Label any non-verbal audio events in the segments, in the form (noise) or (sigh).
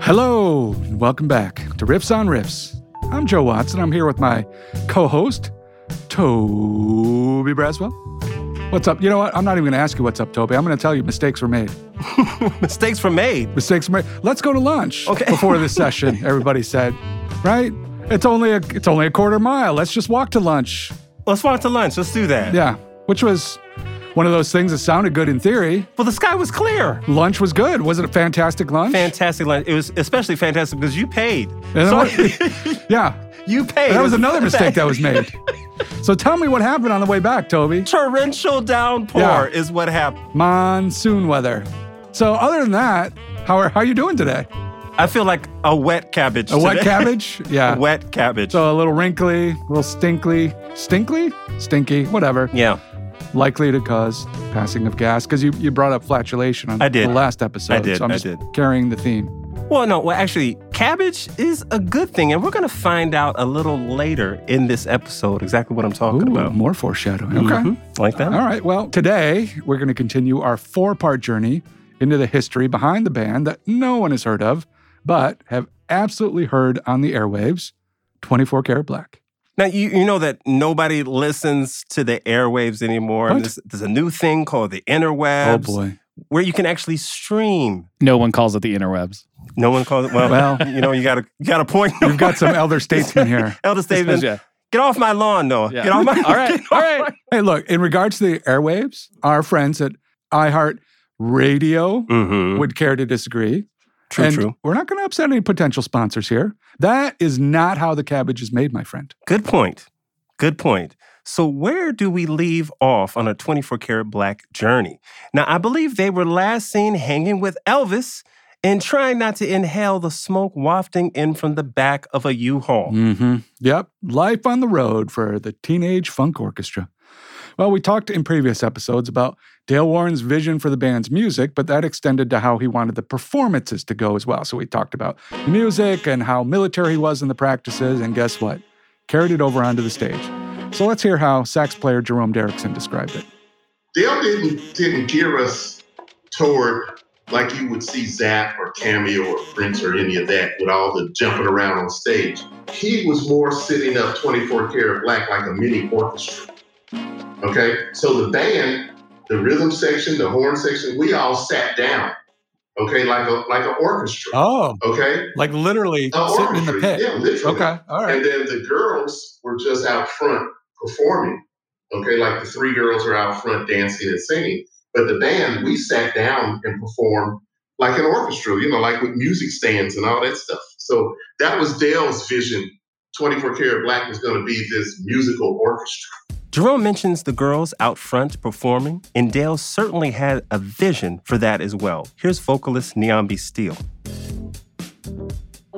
Hello, and welcome back to Riffs on Riffs. I'm Joe Watson. I'm here with my co-host, Toby Braswell. What's up? You know what? I'm not even going to ask you what's up, Toby. I'm going to tell you mistakes were made. (laughs) Mistakes were made. Mistakes were made. Let's go to lunch. Okay. (laughs) Before this session, (laughs) everybody said, right? It's only a it's only a quarter mile. Let's just walk to lunch. Let's walk to lunch. Let's do that. Yeah, which was one of those things that sounded good in theory. Well, the sky was clear. Lunch was good. Was it a fantastic lunch? Fantastic lunch. It was especially fantastic because you paid. So- yeah, you paid. that was another mistake that was made. (laughs) So tell me what happened on the way back, Toby. Torrential downpour Yeah. is what happened. Monsoon weather. So other than that, how are how you doing today? I feel like a wet cabbage. A wet cabbage? (laughs) Yeah. a wet cabbage. So a little wrinkly, a little stinkly, stinkly, stinky, whatever. yeah. Likely to cause passing of gas because you, you brought up flatulation on I did. the last episode. I did, So I'm I did. carrying the theme. Well, no. Well, actually, cabbage is a good thing, and we're going to find out a little later in this episode exactly what I'm talking Ooh, about. more foreshadowing. Okay. Mhm. Like that. All right. Well, today we're going to continue our four part journey into the history behind the band that no one has heard of, but have absolutely heard on the airwaves 24 Karat Black. Now you you know that nobody listens to the airwaves anymore. What? There's, there's a new thing called the interwebs. Oh, boy. where you can actually stream. No one calls it the interwebs. No one calls it. Well, Well, you know, you got a you got a point. You've got some elder statesmen here. (laughs) elder statesman. Yeah. Get off my lawn, Noah. Yeah. Get off my. (laughs) All right, (laughs) get all off right. my- Hey, look, in regards to the airwaves, our friends at iHeart Radio Mhm. would care to disagree. True, and true. we're not going to upset any potential sponsors here. That is not how the cabbage is made, my friend. Good point. Good point. So where do we leave off on a 24 karat black journey? Now, I believe they were last seen hanging with Elvis and trying not to inhale the smoke wafting in from the back of a U-Haul. Mm-hmm. Yep. Life on the road for the Teenage Funk Orchestra. Well, we talked in previous episodes about Dale Warren's vision for the band's music, but that extended to how he wanted the performances to go as well. So we talked about the music and how military he was in the practices, and guess what? Carried it over onto the stage. So let's hear how sax player Jerome Derrickson described it. Dale didn't didn't gear us toward like you would see Zapp or Cameo or Prince or any of that with all the jumping around on stage. He was more sitting up 24 karat black like a mini orchestra. Okay, so the band, the rhythm section, the horn section, we all sat down. Okay, like a like an orchestra. Oh, Okay, like literally An sitting in the pit. Yeah, literally. Okay, all right. And then the girls were just out front performing. Okay, like the three girls are out front dancing and singing. But the band, we sat down and performed like an orchestra, you know, like with music stands and all that stuff. So that was Dale's vision. 24 Karat Black was going to be this musical orchestra. Jerome mentions the girls out front performing, and Dale certainly had a vision for that as well. Here's vocalist Niambi Steele.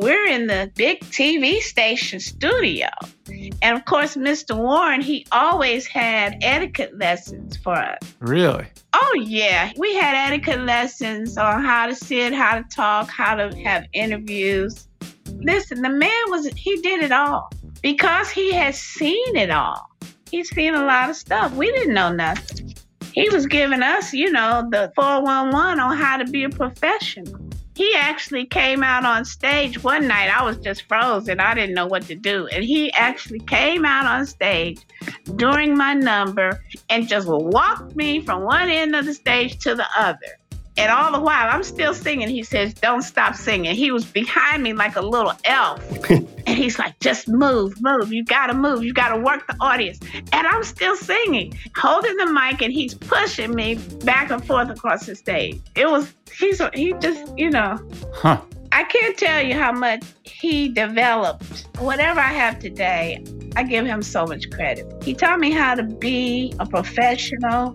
We're in the big TV station studio. And of course, Mr. Warren, he always had etiquette lessons for us. Really? Oh, yeah. We had etiquette lessons on how to sit, how to talk, how to have interviews. Listen, the man was, he did it all because he has seen it all. He's seen a lot of stuff. We didn't know nothing. He was giving us, you know, the 411 on how to be a professional. He actually came out on stage one night. I was just frozen. I didn't know what to do. And he actually came out on stage during my number and just walked me from one end of the stage to the other. And all the while, I'm still singing. He says, Don't stop singing. He was behind me like a little elf. (laughs) and he's like, Just move, move. You got to move. You got to work the audience. And I'm still singing, holding the mic, and he's pushing me back and forth across the stage. It was, he's, he just, you know, Huh. I can't tell you how much he developed. Whatever I have today, I give him so much credit. He taught me how to be a professional.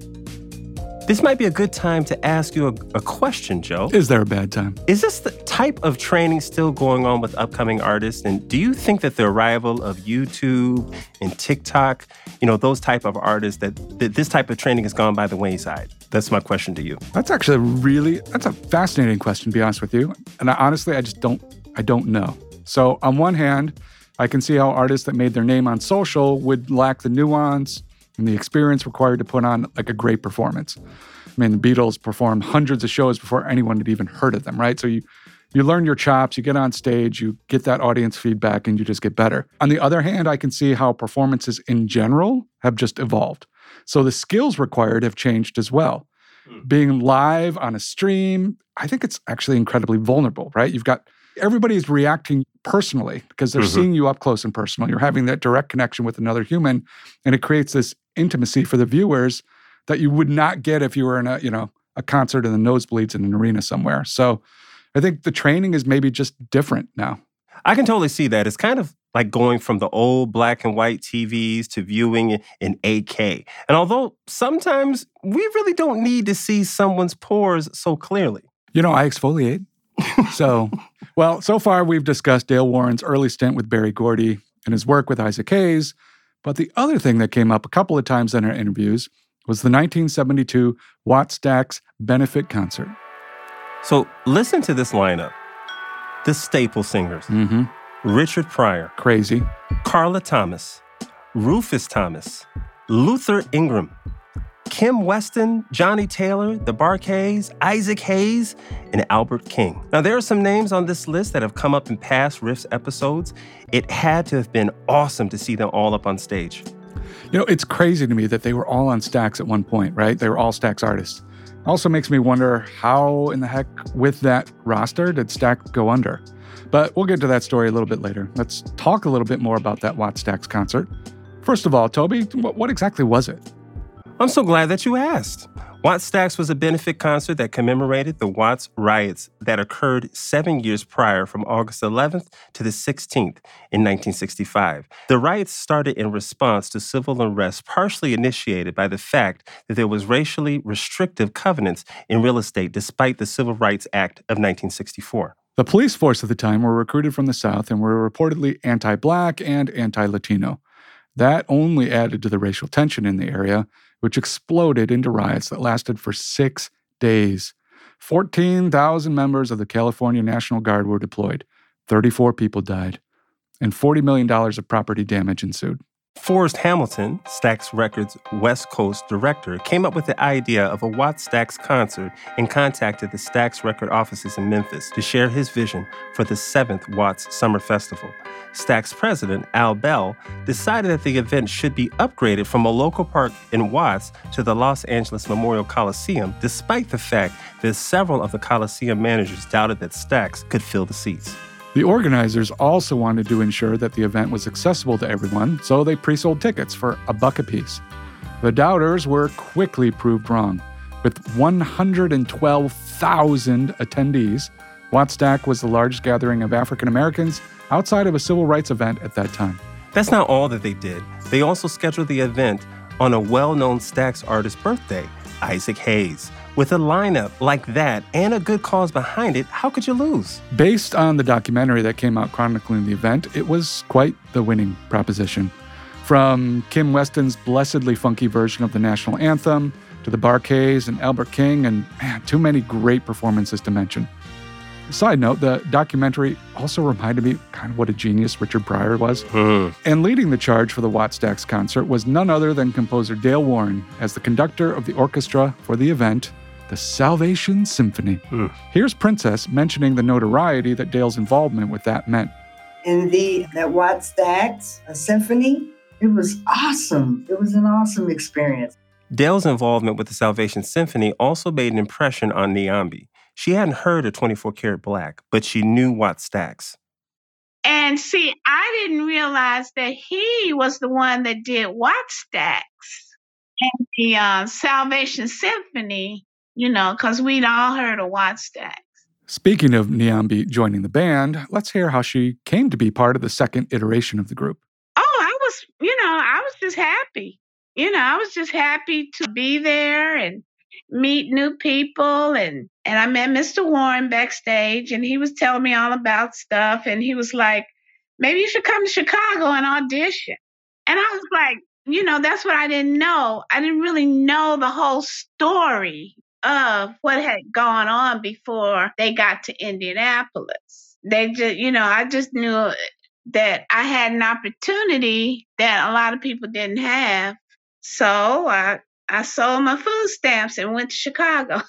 This might be a good time to ask you a, a, question, Joe. Is there a bad time? Is this the type of training still going on with upcoming artists? And do you think that the arrival of YouTube and TikTok, you know, those type of artists, that, that this type of training has gone by the wayside? That's my question to you. That's actually really that's a fascinating question, to be honest with you. And I, honestly, I just don't I don't know. So on one hand, I can see how artists that made their name on social would lack the nuance and the experience required to put on like a great performance. I mean, the Beatles performed hundreds of shows before anyone had even heard of them, right? So you you learn your chops, you get on stage, you get that audience feedback, and you just get better. On the other hand, I can see how performances in general have just evolved. So the skills required have changed as well. Hmm. Being live on a stream, I think it's actually incredibly vulnerable, right? You've got everybody's reacting personally because they're mm-hmm. seeing you up close and personal. You're having that direct connection with another human, and it creates this intimacy for the viewers that you would not get if you were in a you know a concert in the nosebleeds in an arena somewhere. So I think the training is maybe just different now. I can totally see that. It's kind of like going from the old black and white TVs to viewing in 8K. And although sometimes we really don't need to see someone's pores so clearly. You know, I exfoliate. so, well, so far we've discussed Dale Warren's early stint with Berry Gordy and his work with Isaac Hayes, but the other thing that came up a couple of times in our interviews was the 1972 Wattstax benefit concert. So listen to this lineup. The staple singers. Mm-hmm. Richard Pryor. Crazy. Carla Thomas. Rufus Thomas. Luther Ingram. Kim Weston, Johnny Taylor, the Bar-Kays, Isaac Hayes, and Albert King. Now, there are some names on this list that have come up in past Riffs episodes. It had to have been awesome to see them all up on stage. You know, it's crazy to me that they were all on Stax at one point, right? They were all Stax artists. Also makes me wonder how in the heck, with that roster, did Stax go under? But we'll get to that story a little bit later. Let's talk a little bit more about that Wattstax concert. First of all, Toby, what exactly was it? I'm so glad that you asked. Wattstax was a benefit concert that commemorated the Watts riots that occurred seven years prior from August 11th to the 16th in 1965. The riots started in response to civil unrest partially initiated by the fact that there was racially restrictive covenants in real estate despite the Civil Rights Act of 1964. The police force at the time were recruited from the South and were reportedly anti Black and anti Latino. That only added to the racial tension in the area which exploded into riots that lasted for six days. 14,000 members of the California National Guard were deployed. 34 people died, and $40 million of property damage ensued. Forrest Hamilton, Stax Records West Coast director, came up with the idea of a Watts Stax concert and contacted the Stax record offices in Memphis to share his vision for the seventh Watts Summer Festival. Stax president, Al Bell, decided that the event should be upgraded from a local park in Watts to the Los Angeles Memorial Coliseum, despite the fact that several of the Coliseum managers doubted that Stax could fill the seats. The organizers also wanted to ensure that the event was accessible to everyone, so they pre sold tickets for a buck apiece. The doubters were quickly proved wrong. With 112,000 attendees, Wattstax was the largest gathering of African Americans outside of a civil rights event at that time. That's not all that they did. They also scheduled the event on a well known Stax artist's birthday, Isaac Hayes. With a lineup like that and a good cause behind it, how could you lose? Based on the documentary that came out chronicling the event, it was quite the winning proposition. From Kim Weston's blessedly funky version of the national anthem to the Bar-Kays and Albert King, and man, too many great performances to mention. Side note, the documentary also reminded me kind of what a genius Richard Pryor was. Mm. And leading the charge for the Wattstax concert was none other than composer Dale Warren as the conductor of the orchestra for the event, the Salvation Symphony. Mm. Here's Princess mentioning the notoriety that Dale's involvement with that meant. In the that Wattstax a symphony, it was awesome. It was an awesome experience. Dale's involvement with the Salvation Symphony also made an impression on Niambi. She hadn't heard of 24 Karat Black, but she knew Wattstax. And see, I didn't realize that he was the one that did Wattstax and the uh, Salvation Symphony you know, because we'd all heard of Wattstax. Speaking of Niambi joining the band, let's hear how she came to be part of the second iteration of the group. Oh, I was, you know, I was just happy. You know, I was just happy to be there and meet new people and and I met Mr. Warren backstage and he was telling me all about stuff and he was like, maybe you should come to Chicago and audition. And I was like, you know, that's what I didn't know. I didn't really know the whole story of what had gone on before they got to Indianapolis. They just, you know, I just knew that I had an opportunity that a lot of people didn't have. So I I sold my food stamps and went to Chicago.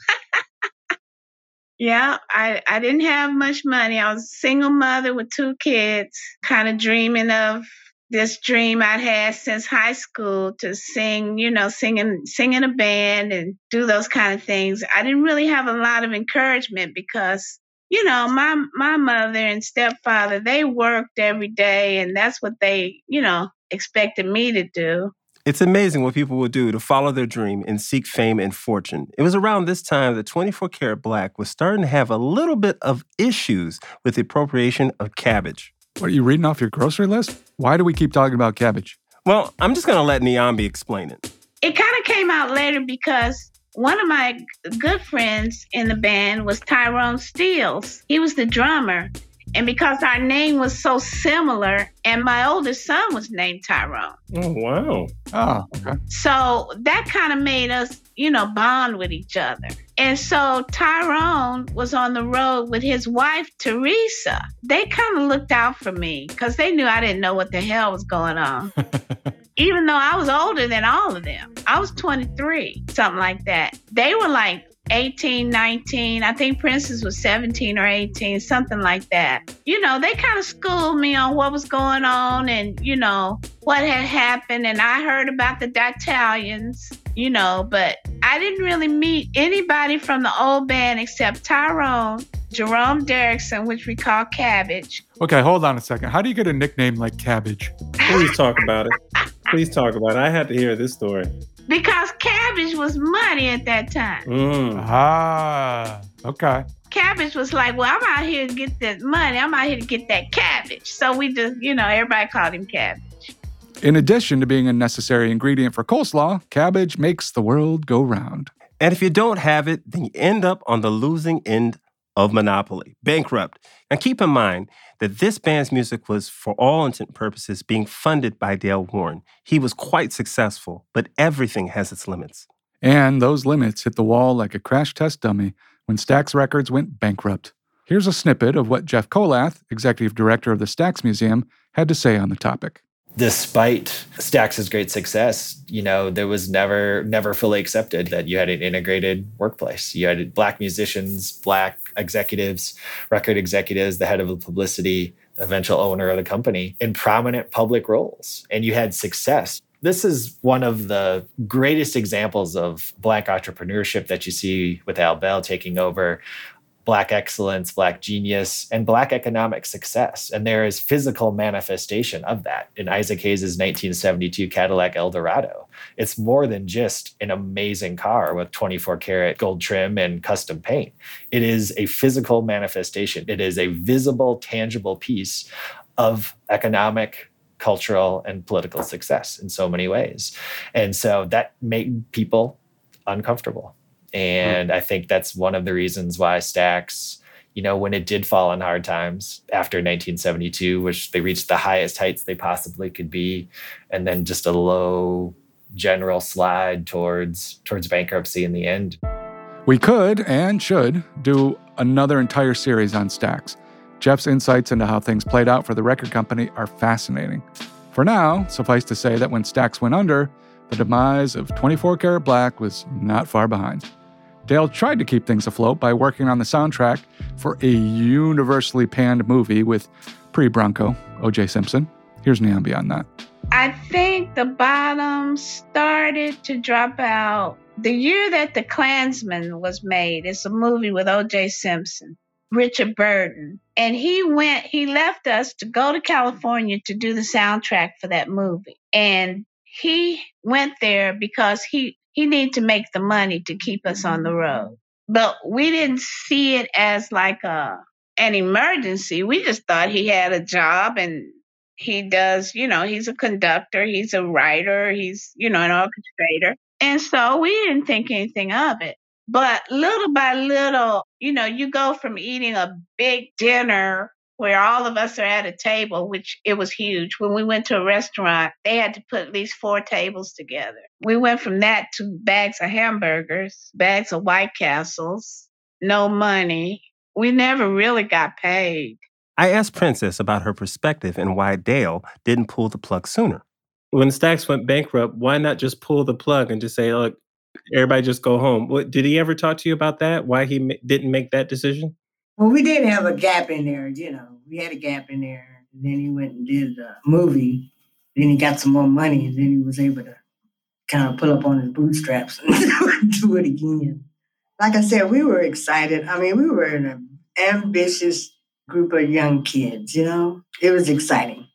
(laughs) yeah, I, I didn't have much money. I was a single mother with two kids, kind of dreaming of this dream I'd had since high school to sing, you know, singing sing in a band and do those kind of things. I didn't really have a lot of encouragement because, you know, my my mother and stepfather, they worked every day and that's what they, you know, expected me to do. It's amazing what people will do to follow their dream and seek fame and fortune. It was around this time that 24 Karat Black was starting to have a little bit of issues with the appropriation of cabbage. What are you reading off your grocery list? Why do we keep talking about cabbage? Well, I'm just going to let Niambi explain it. It kind of came out later because one of my good friends in the band was Tyrone Steels. He was the drummer. And because our name was so similar, and my oldest son was named Tyrone. Oh, wow. Oh, okay. So that kind of made us, you know, bond with each other. And so Tyrone was on the road with his wife, Teresa. They kind of looked out for me because they knew I didn't know what the hell was going on. (laughs) Even though I was older than all of them, I was 23, something like that. They were like 18, 19. I think Princess was 17 or 18, something like that. You know, they kind of schooled me on what was going on and, you know, what had happened. And I heard about the Italians, you know, but I didn't really meet anybody from the old band except Tyrone, Jerome Derrickson, which we call Cabbage. Okay, hold on a second. How do you get a nickname like Cabbage? Please talk about it. Please talk about it. I had to hear this story because cabbage was money at that time. Mm. Ah, okay. Cabbage was like, well, I'm out here to get that money. I'm out here to get that cabbage. So we just, you know, everybody called him cabbage. In addition to being a necessary ingredient for coleslaw, cabbage makes the world go round. And if you don't have it, then you end up on the losing end of Monopoly, bankrupt. And keep in mind that this band's music was, for all intent purposes, being funded by Dale Warren. He was quite successful, but everything has its limits. And those limits hit the wall like a crash test dummy when Stax Records went bankrupt. Here's a snippet of what Jeff Kollath, executive director of the Stax Museum, had to say on the topic despite Stax's great success, you know, there was never never fully accepted that you had an integrated workplace. You had black musicians, black executives, record executives, the head of the publicity, eventual owner of the company in prominent public roles. And you had success. This is one of the greatest examples of black entrepreneurship that you see with Al Bell taking over Black excellence, Black genius, and Black economic success. And there is physical manifestation of that in Isaac Hayes' 1972 Cadillac Eldorado. It's more than just an amazing car with 24 karat gold trim and custom paint. It is a physical manifestation, it is a visible, tangible piece of economic cultural and political success in so many ways. And so that made people uncomfortable. Hmm. And I think that's one of the reasons why Stax, you know, when it did fall on hard times after 1972, which they reached the highest heights they possibly could be, and then just a low general slide towards towards bankruptcy in the end. We could and should do another entire series on Stax. Jeff's insights into how things played out for the record company are fascinating. For now, suffice to say that when Stax went under, the demise of 24 Karat Black was not far behind. Dale tried to keep things afloat by working on the soundtrack for a universally panned movie with pre Bronco, O.J. Simpson. Here's Niambi on that. I think the bottom started to drop out the year that The Klansman was made. It's a movie with O.J. Simpson, Richard Burton. And he went, he left us to go to California to do the soundtrack for that movie. And he went there because he he needed to make the money to keep us on the road. but we didn't see it as like a an emergency. We just thought he had a job and he does, you know, he's a conductor, he's a writer, he's, you know, an orchestrator. And so we didn't think anything of it. But little by little, you know, you go from eating a big dinner where all of us are at a table, which it was huge. When we went to a restaurant, they had to put at least four tables together. We went from that to bags of hamburgers, bags of White Castles, no money. We never really got paid. I asked Princess about her perspective and why Dale didn't pull the plug sooner. When Stax went bankrupt, why not just pull the plug and just say, look, everybody just go home? What, did he ever talk to you about that? Why he ma- didn't make that decision? Well, we didn't have a gap in there, you know. We had a gap in there. And then he went and did a movie. Then he got some more money, and then he was able to kind of pull up on his bootstraps (laughs) and do it again. Like I said, we were excited. I mean, we were an ambitious group of young kids, you know? It was exciting.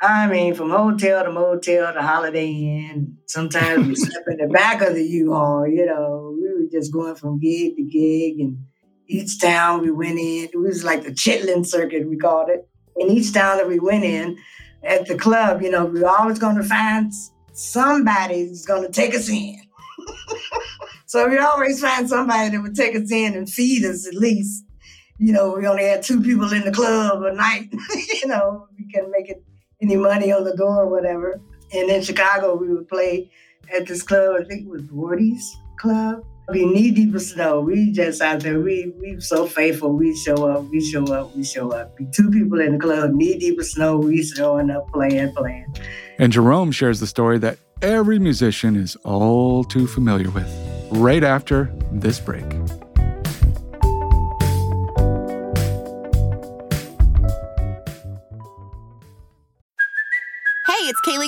I mean, from hotel to motel to Holiday Inn. Sometimes we (laughs) slept in the back of the U-Haul, you know. We were just going from gig to gig and each town we went in, it was like the Chitlin circuit, we called it. In each town that we went in, at the club, you know, we were always going to find somebody who's going to take us in. (laughs) so we always find somebody that would take us in and feed us at least. You know, we only had two people in the club a night. (laughs) you know, we couldn't make it any money on the door or whatever. And in Chicago, we would play at this club. I think it was Wardy's Club be knee deep of snow. We just out there. We we so faithful. We show up. We show up. We show up. Be two people in the club, knee deep of snow. We showing up, playing, playing. And Jerome shares the story that every musician is all too familiar with. Right after this break.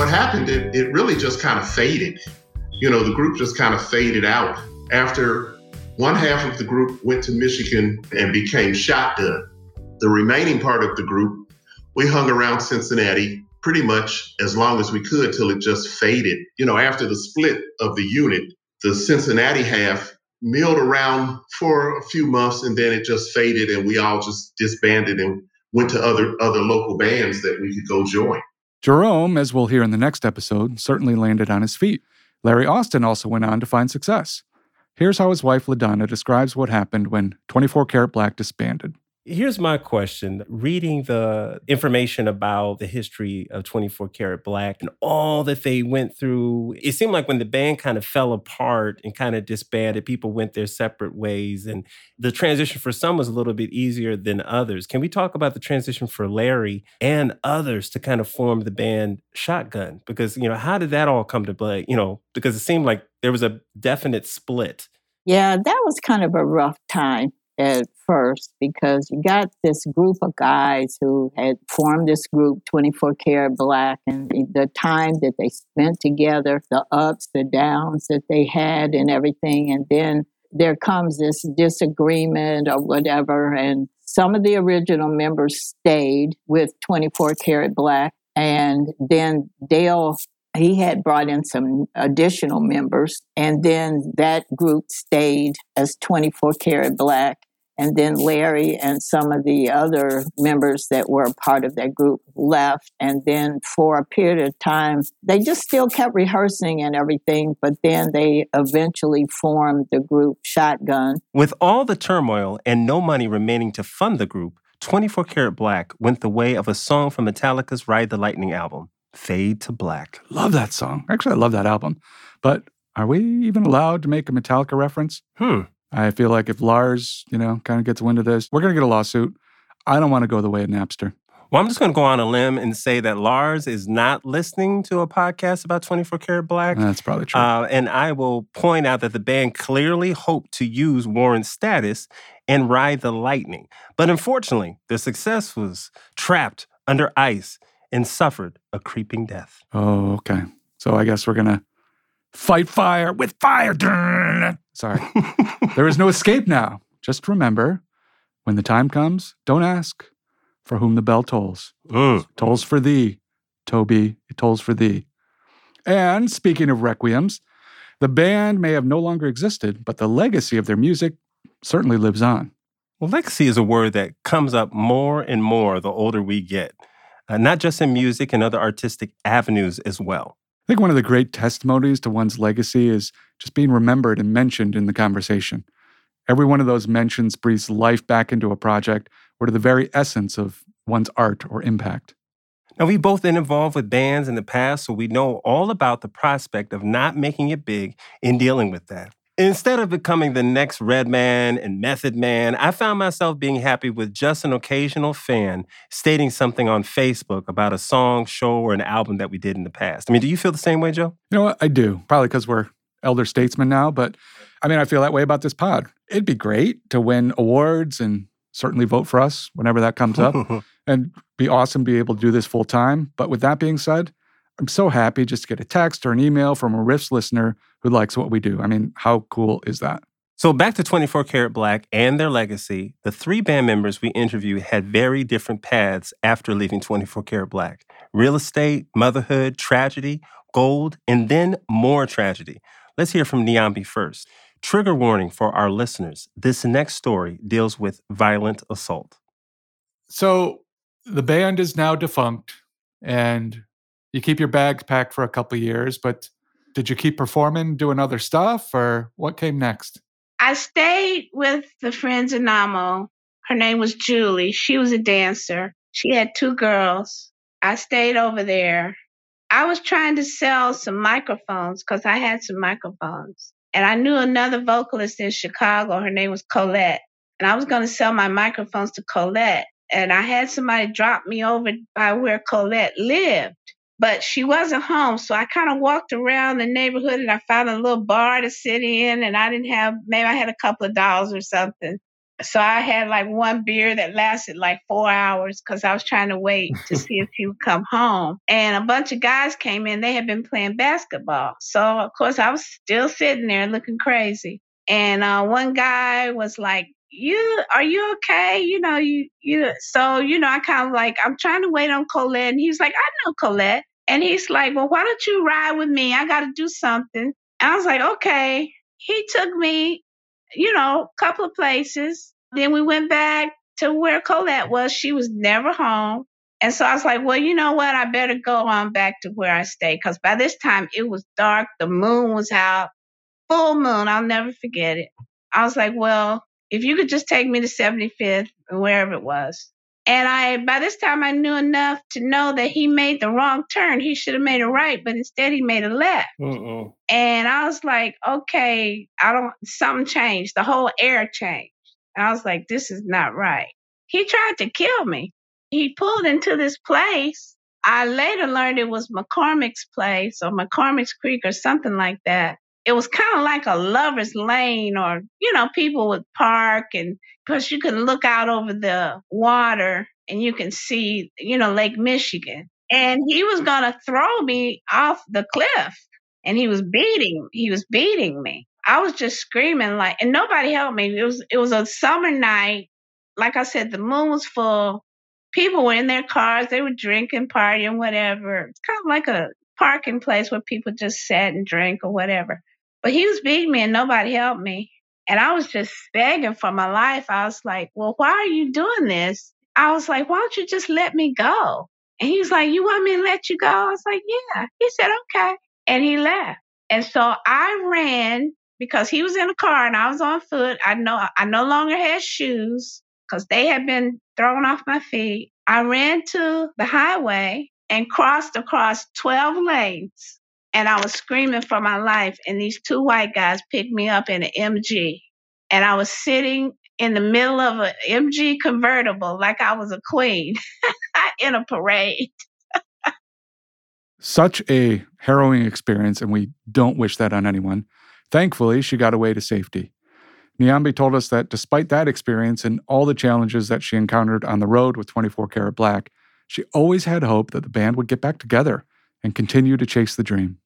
What happened, it, it really just kind of faded. You know, the group just kind of faded out. After one half of the group went to Michigan and became Shotgun, the remaining part of the group, we hung around Cincinnati pretty much as long as we could till it just faded. You know, after the split of the unit, the Cincinnati half milled around for a few months and then it just faded and we all just disbanded and went to other other local bands that we could go join. Jerome, as we'll hear in the next episode, certainly landed on his feet. Larry Austin also went on to find success. Here's how his wife LaDonna describes what happened when 24 Karat Black disbanded. Here's my question. Reading the information about the history of 24 Karat Black and all that they went through, it seemed like when the band kind of fell apart and kind of disbanded, people went their separate ways. And the transition for some was a little bit easier than others. Can we talk about the transition for Larry and others to kind of form the band Shotgun? Because, you know, how did that all come to play? You know, because it seemed like there was a definite split. Yeah, that was kind of a rough time at first because you got this group of guys who had formed this group 24 karat black and the time that they spent together the ups the downs that they had and everything and then there comes this disagreement or whatever and some of the original members stayed with 24 karat black and then dale he had brought in some additional members and then that group stayed as 24 karat black and then Larry and some of the other members that were part of that group left. And then for a period of time, they just still kept rehearsing and everything, but then they eventually formed the group Shotgun. With all the turmoil and no money remaining to fund the group, 24 Karat Black went the way of a song from Metallica's Ride the Lightning album, Fade to Black. Love that song. Actually, I love that album. But are we even allowed to make a Metallica reference? Hmm. I feel like if Lars, you know, kind of gets wind of this, we're going to get a lawsuit. I don't want to go the way of Napster. Well, I'm just going to go on a limb and say that Lars is not listening to a podcast about 24 Karat Black. That's probably true. Uh, and I will point out that the band clearly hoped to use Warren's status and ride the lightning. But unfortunately, their success was trapped under ice and suffered a creeping death. oh, okay. So I guess we're gonna fight fire with fire. Sorry. there is no escape now. Just remember, when the time comes, don't ask for whom the bell tolls. Mm. Tolls for thee, Toby. It tolls for thee. And speaking of requiems, the band may have no longer existed, but the legacy of their music certainly lives on. Well, legacy is a word that comes up more and more the older we get, uh, not just in music and other artistic avenues as well. I think one of the great testimonies to one's legacy is just being remembered and mentioned in the conversation. Every one of those mentions breathes life back into a project or to the very essence of one's art or impact. Now, we've both been involved with bands in the past, so we know all about the prospect of not making it big in dealing with that. Instead of becoming the next Redman and Method Man, I found myself being happy with just an occasional fan stating something on Facebook about a song, show, or an album that we did in the past. I mean, do you feel the same way, Joe? You know what? I do. Probably because we're elder statesmen now, but I mean, I feel that way about this pod. It'd be great to win awards and certainly vote for us whenever that comes up (laughs) and be awesome to be able to do this full time. But with that being said, I'm so happy just to get a text or an email from a Riffs listener who likes what we do. I mean, how cool is that? So, back to 24 Karat Black and their legacy, the three band members we interviewed had very different paths after leaving 24 Karat Black real estate, motherhood, tragedy, gold, and then more tragedy. Let's hear from Niambi first. Trigger warning for our listeners this next story deals with violent assault. So the band is now defunct and you keep your bags packed for a couple years, but did you keep performing, doing other stuff, or what came next? I stayed with the friends in Namo. Her name was Julie. She was a dancer. She had two girls. I stayed over there. I was trying to sell some microphones because I had some microphones. And I knew another vocalist in Chicago. Her name was Colette. And I was going to sell my microphones to Colette. And I had somebody drop me over by where Colette lived but she wasn't home. So I kind of walked around the neighborhood and I found a little bar to sit in. And I didn't have, maybe I had a couple of dollars or something. So I had like one beer that lasted like four hours because I was trying to wait to (laughs) see if he would come home. And a bunch of guys came in. They had been playing basketball. So, of course, I was still sitting there looking crazy. And uh, one guy was like, you are you okay? You know, you you so you know, I kind of like I'm trying to wait on Colette. And he was like, I know Colette. And he's like, Well, why don't you ride with me? I got to do something. And I was like, Okay. He took me, you know, a couple of places. Then we went back to where Colette was. She was never home. And so I was like, well, you know what? I better go on back to where I stay. Because by this time it was dark. The moon was out, full moon. I'll never forget it. I was like, well, if you could just take me to 75th or wherever it was. And I, by this time, I knew enough to know that he made the wrong turn. He should have made a right, but instead he made a left. Mm-mm. And I was like, okay, I don't, something changed. The whole air changed. And I was like, this is not right. He tried to kill me. He pulled into this place. I later learned it was McCormick's place or McCormick's Creek or something like that. It was kind of like a lover's lane or, you know, people would park and because you can look out over the water and you can see, you know, Lake Michigan. And he was going to throw me off the cliff and he was beating, he was beating me. I was just screaming like, and nobody helped me. It was, it was a summer night. Like I said, the moon was full. People were in their cars. They were drinking, partying, whatever. It's kind of like a parking place where people just sat and drank or whatever. But he was beating me and nobody helped me. And I was just begging for my life. I was like, well, why are you doing this? I was like, why don't you just let me go? And he was like, you want me to let you go? I was like, yeah. He said, okay. And he left. And so I ran because he was in a car and I was on foot. I know I no longer had shoes because they had been thrown off my feet. I ran to the highway and crossed across 12 lanes and I was screaming for my life. And these two white guys picked me up in an MG. And I was sitting in the middle of an MG convertible like I was a queen (laughs) in a parade. Such a harrowing experience, and we don't wish that on anyone. Thankfully, she got away to safety. Niambi told us that despite that experience and all the challenges that she encountered on the road with 24 Karat Black, she always had hope that the band would get back together and continue to chase the dream.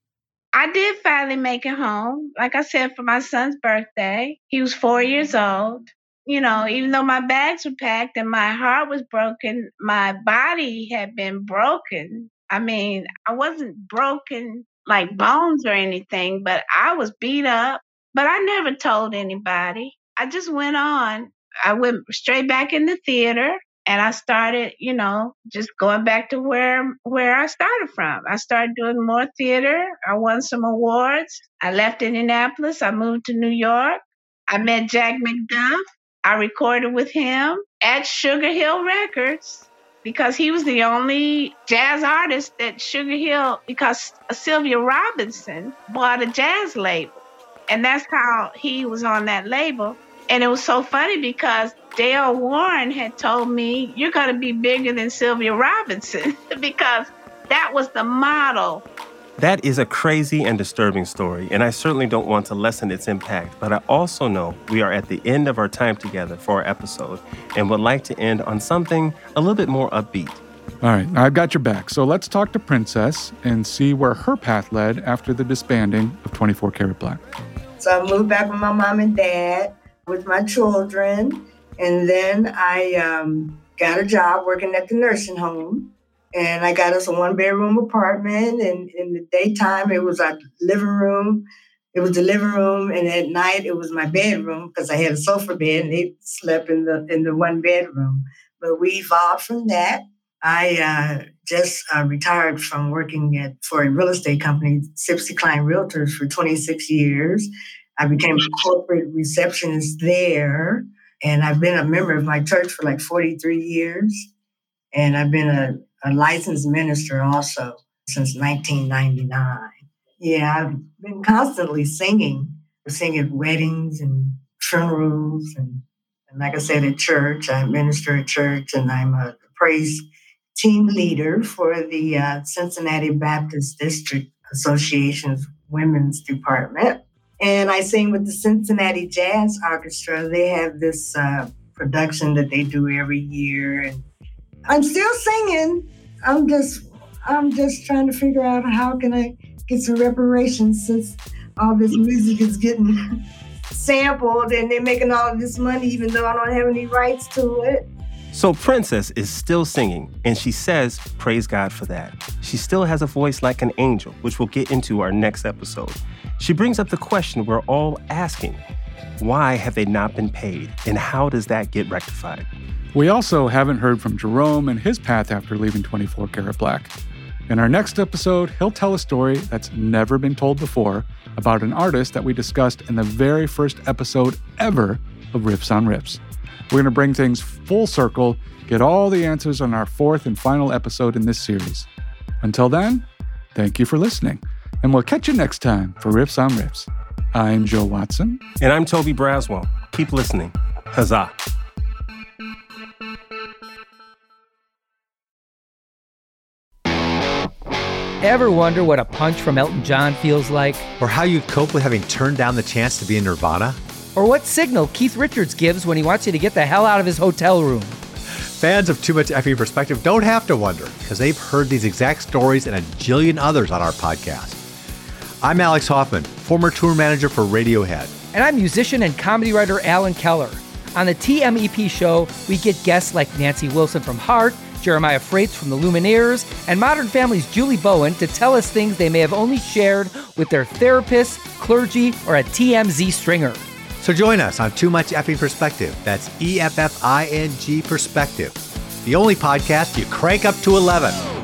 I did finally make it home, like I said, for my son's birthday. He was four years old. You know, even though my bags were packed and my heart was broken, my body had been broken. I mean, I wasn't broken like bones or anything, but I was beat up. But I never told anybody. I just went on. I went straight back in the theater and I started, you know, just going back to where where I started from. I started doing more theater. I won some awards. I left Indianapolis. I moved to New York. I met Jack McDuff. I recorded with him at Sugar Hill Records because he was the only jazz artist that Sugar Hill because Sylvia Robinson bought a jazz label. And that's how he was on that label. And it was so funny because Dale Warren had told me, You're going to be bigger than Sylvia Robinson (laughs) because that was the model. That is a crazy and disturbing story, and I certainly don't want to lessen its impact, but I also know we are at the end of our time together for our episode and would like to end on something a little bit more upbeat. All right, I've got your back. So let's talk to Princess and see where her path led after the disbanding of 24 Karat Black. So I moved back with my mom and dad with my children. And then I um, got a job working at the nursing home. And I got us a one bedroom apartment. And in the daytime, it was our living room. It was the living room, and at night it was my bedroom because I had a sofa bed, and they slept in the in the one bedroom. But we evolved from that. I uh, just uh, retired from working at for a real estate company, Sibcy Cline Realtors, for 26 years. I became a corporate receptionist there. And I've been a member of my church for like 43 years. And I've been a, a licensed minister also since 1999. Yeah, I've been constantly singing, singing at weddings and funerals. And, and like I said, at church, I minister at church and I'm a praise team leader for the uh, Cincinnati Baptist District Association's Women's Department and I sing with the Cincinnati Jazz Orchestra. They have this uh, production that they do every year, and I'm still singing. I'm just, I'm just trying to figure out how can I get some reparations since all this music is getting (laughs) sampled and they're making all of this money, even though I don't have any rights to it. So, Princess is still singing, and she says, Praise God for that. She still has a voice like an angel, which we'll get into our next episode. She brings up the question we're all asking why have they not been paid, and how does that get rectified? We also haven't heard from Jerome and his path after leaving 24 Karat Black. In our next episode, he'll tell a story that's never been told before about an artist that we discussed in the very first episode ever of Riffs on Riffs. We're going to bring things full circle, get all the answers on our fourth and final episode in this series. Until then, thank you for listening, and we'll catch you next time for Riffs on Riffs. I'm Joe Watson. And I'm Toby Braswell. Keep listening. Huzzah. Ever wonder what a punch from Elton John feels like? Or how you'd cope with having turned down the chance to be in Nirvana? Or what signal Keith Richards gives when he wants you to get the hell out of his hotel room? Fans of Too Much Effing Perspective don't have to wonder because they've heard these exact stories and a jillion others on our podcast. I'm Alex Hoffman, former tour manager for Radiohead. And I'm musician and comedy writer Alan Keller. On the TMEP show, we get guests like Nancy Wilson from Heart, Jeremiah Fraites from the Lumineers, and Modern Family's Julie Bowen to tell us things they may have only shared with their therapist, clergy, or a TMZ stringer. So join us on Too Much Effing Perspective. That's E F F I N G Perspective, the only podcast you crank up to 11.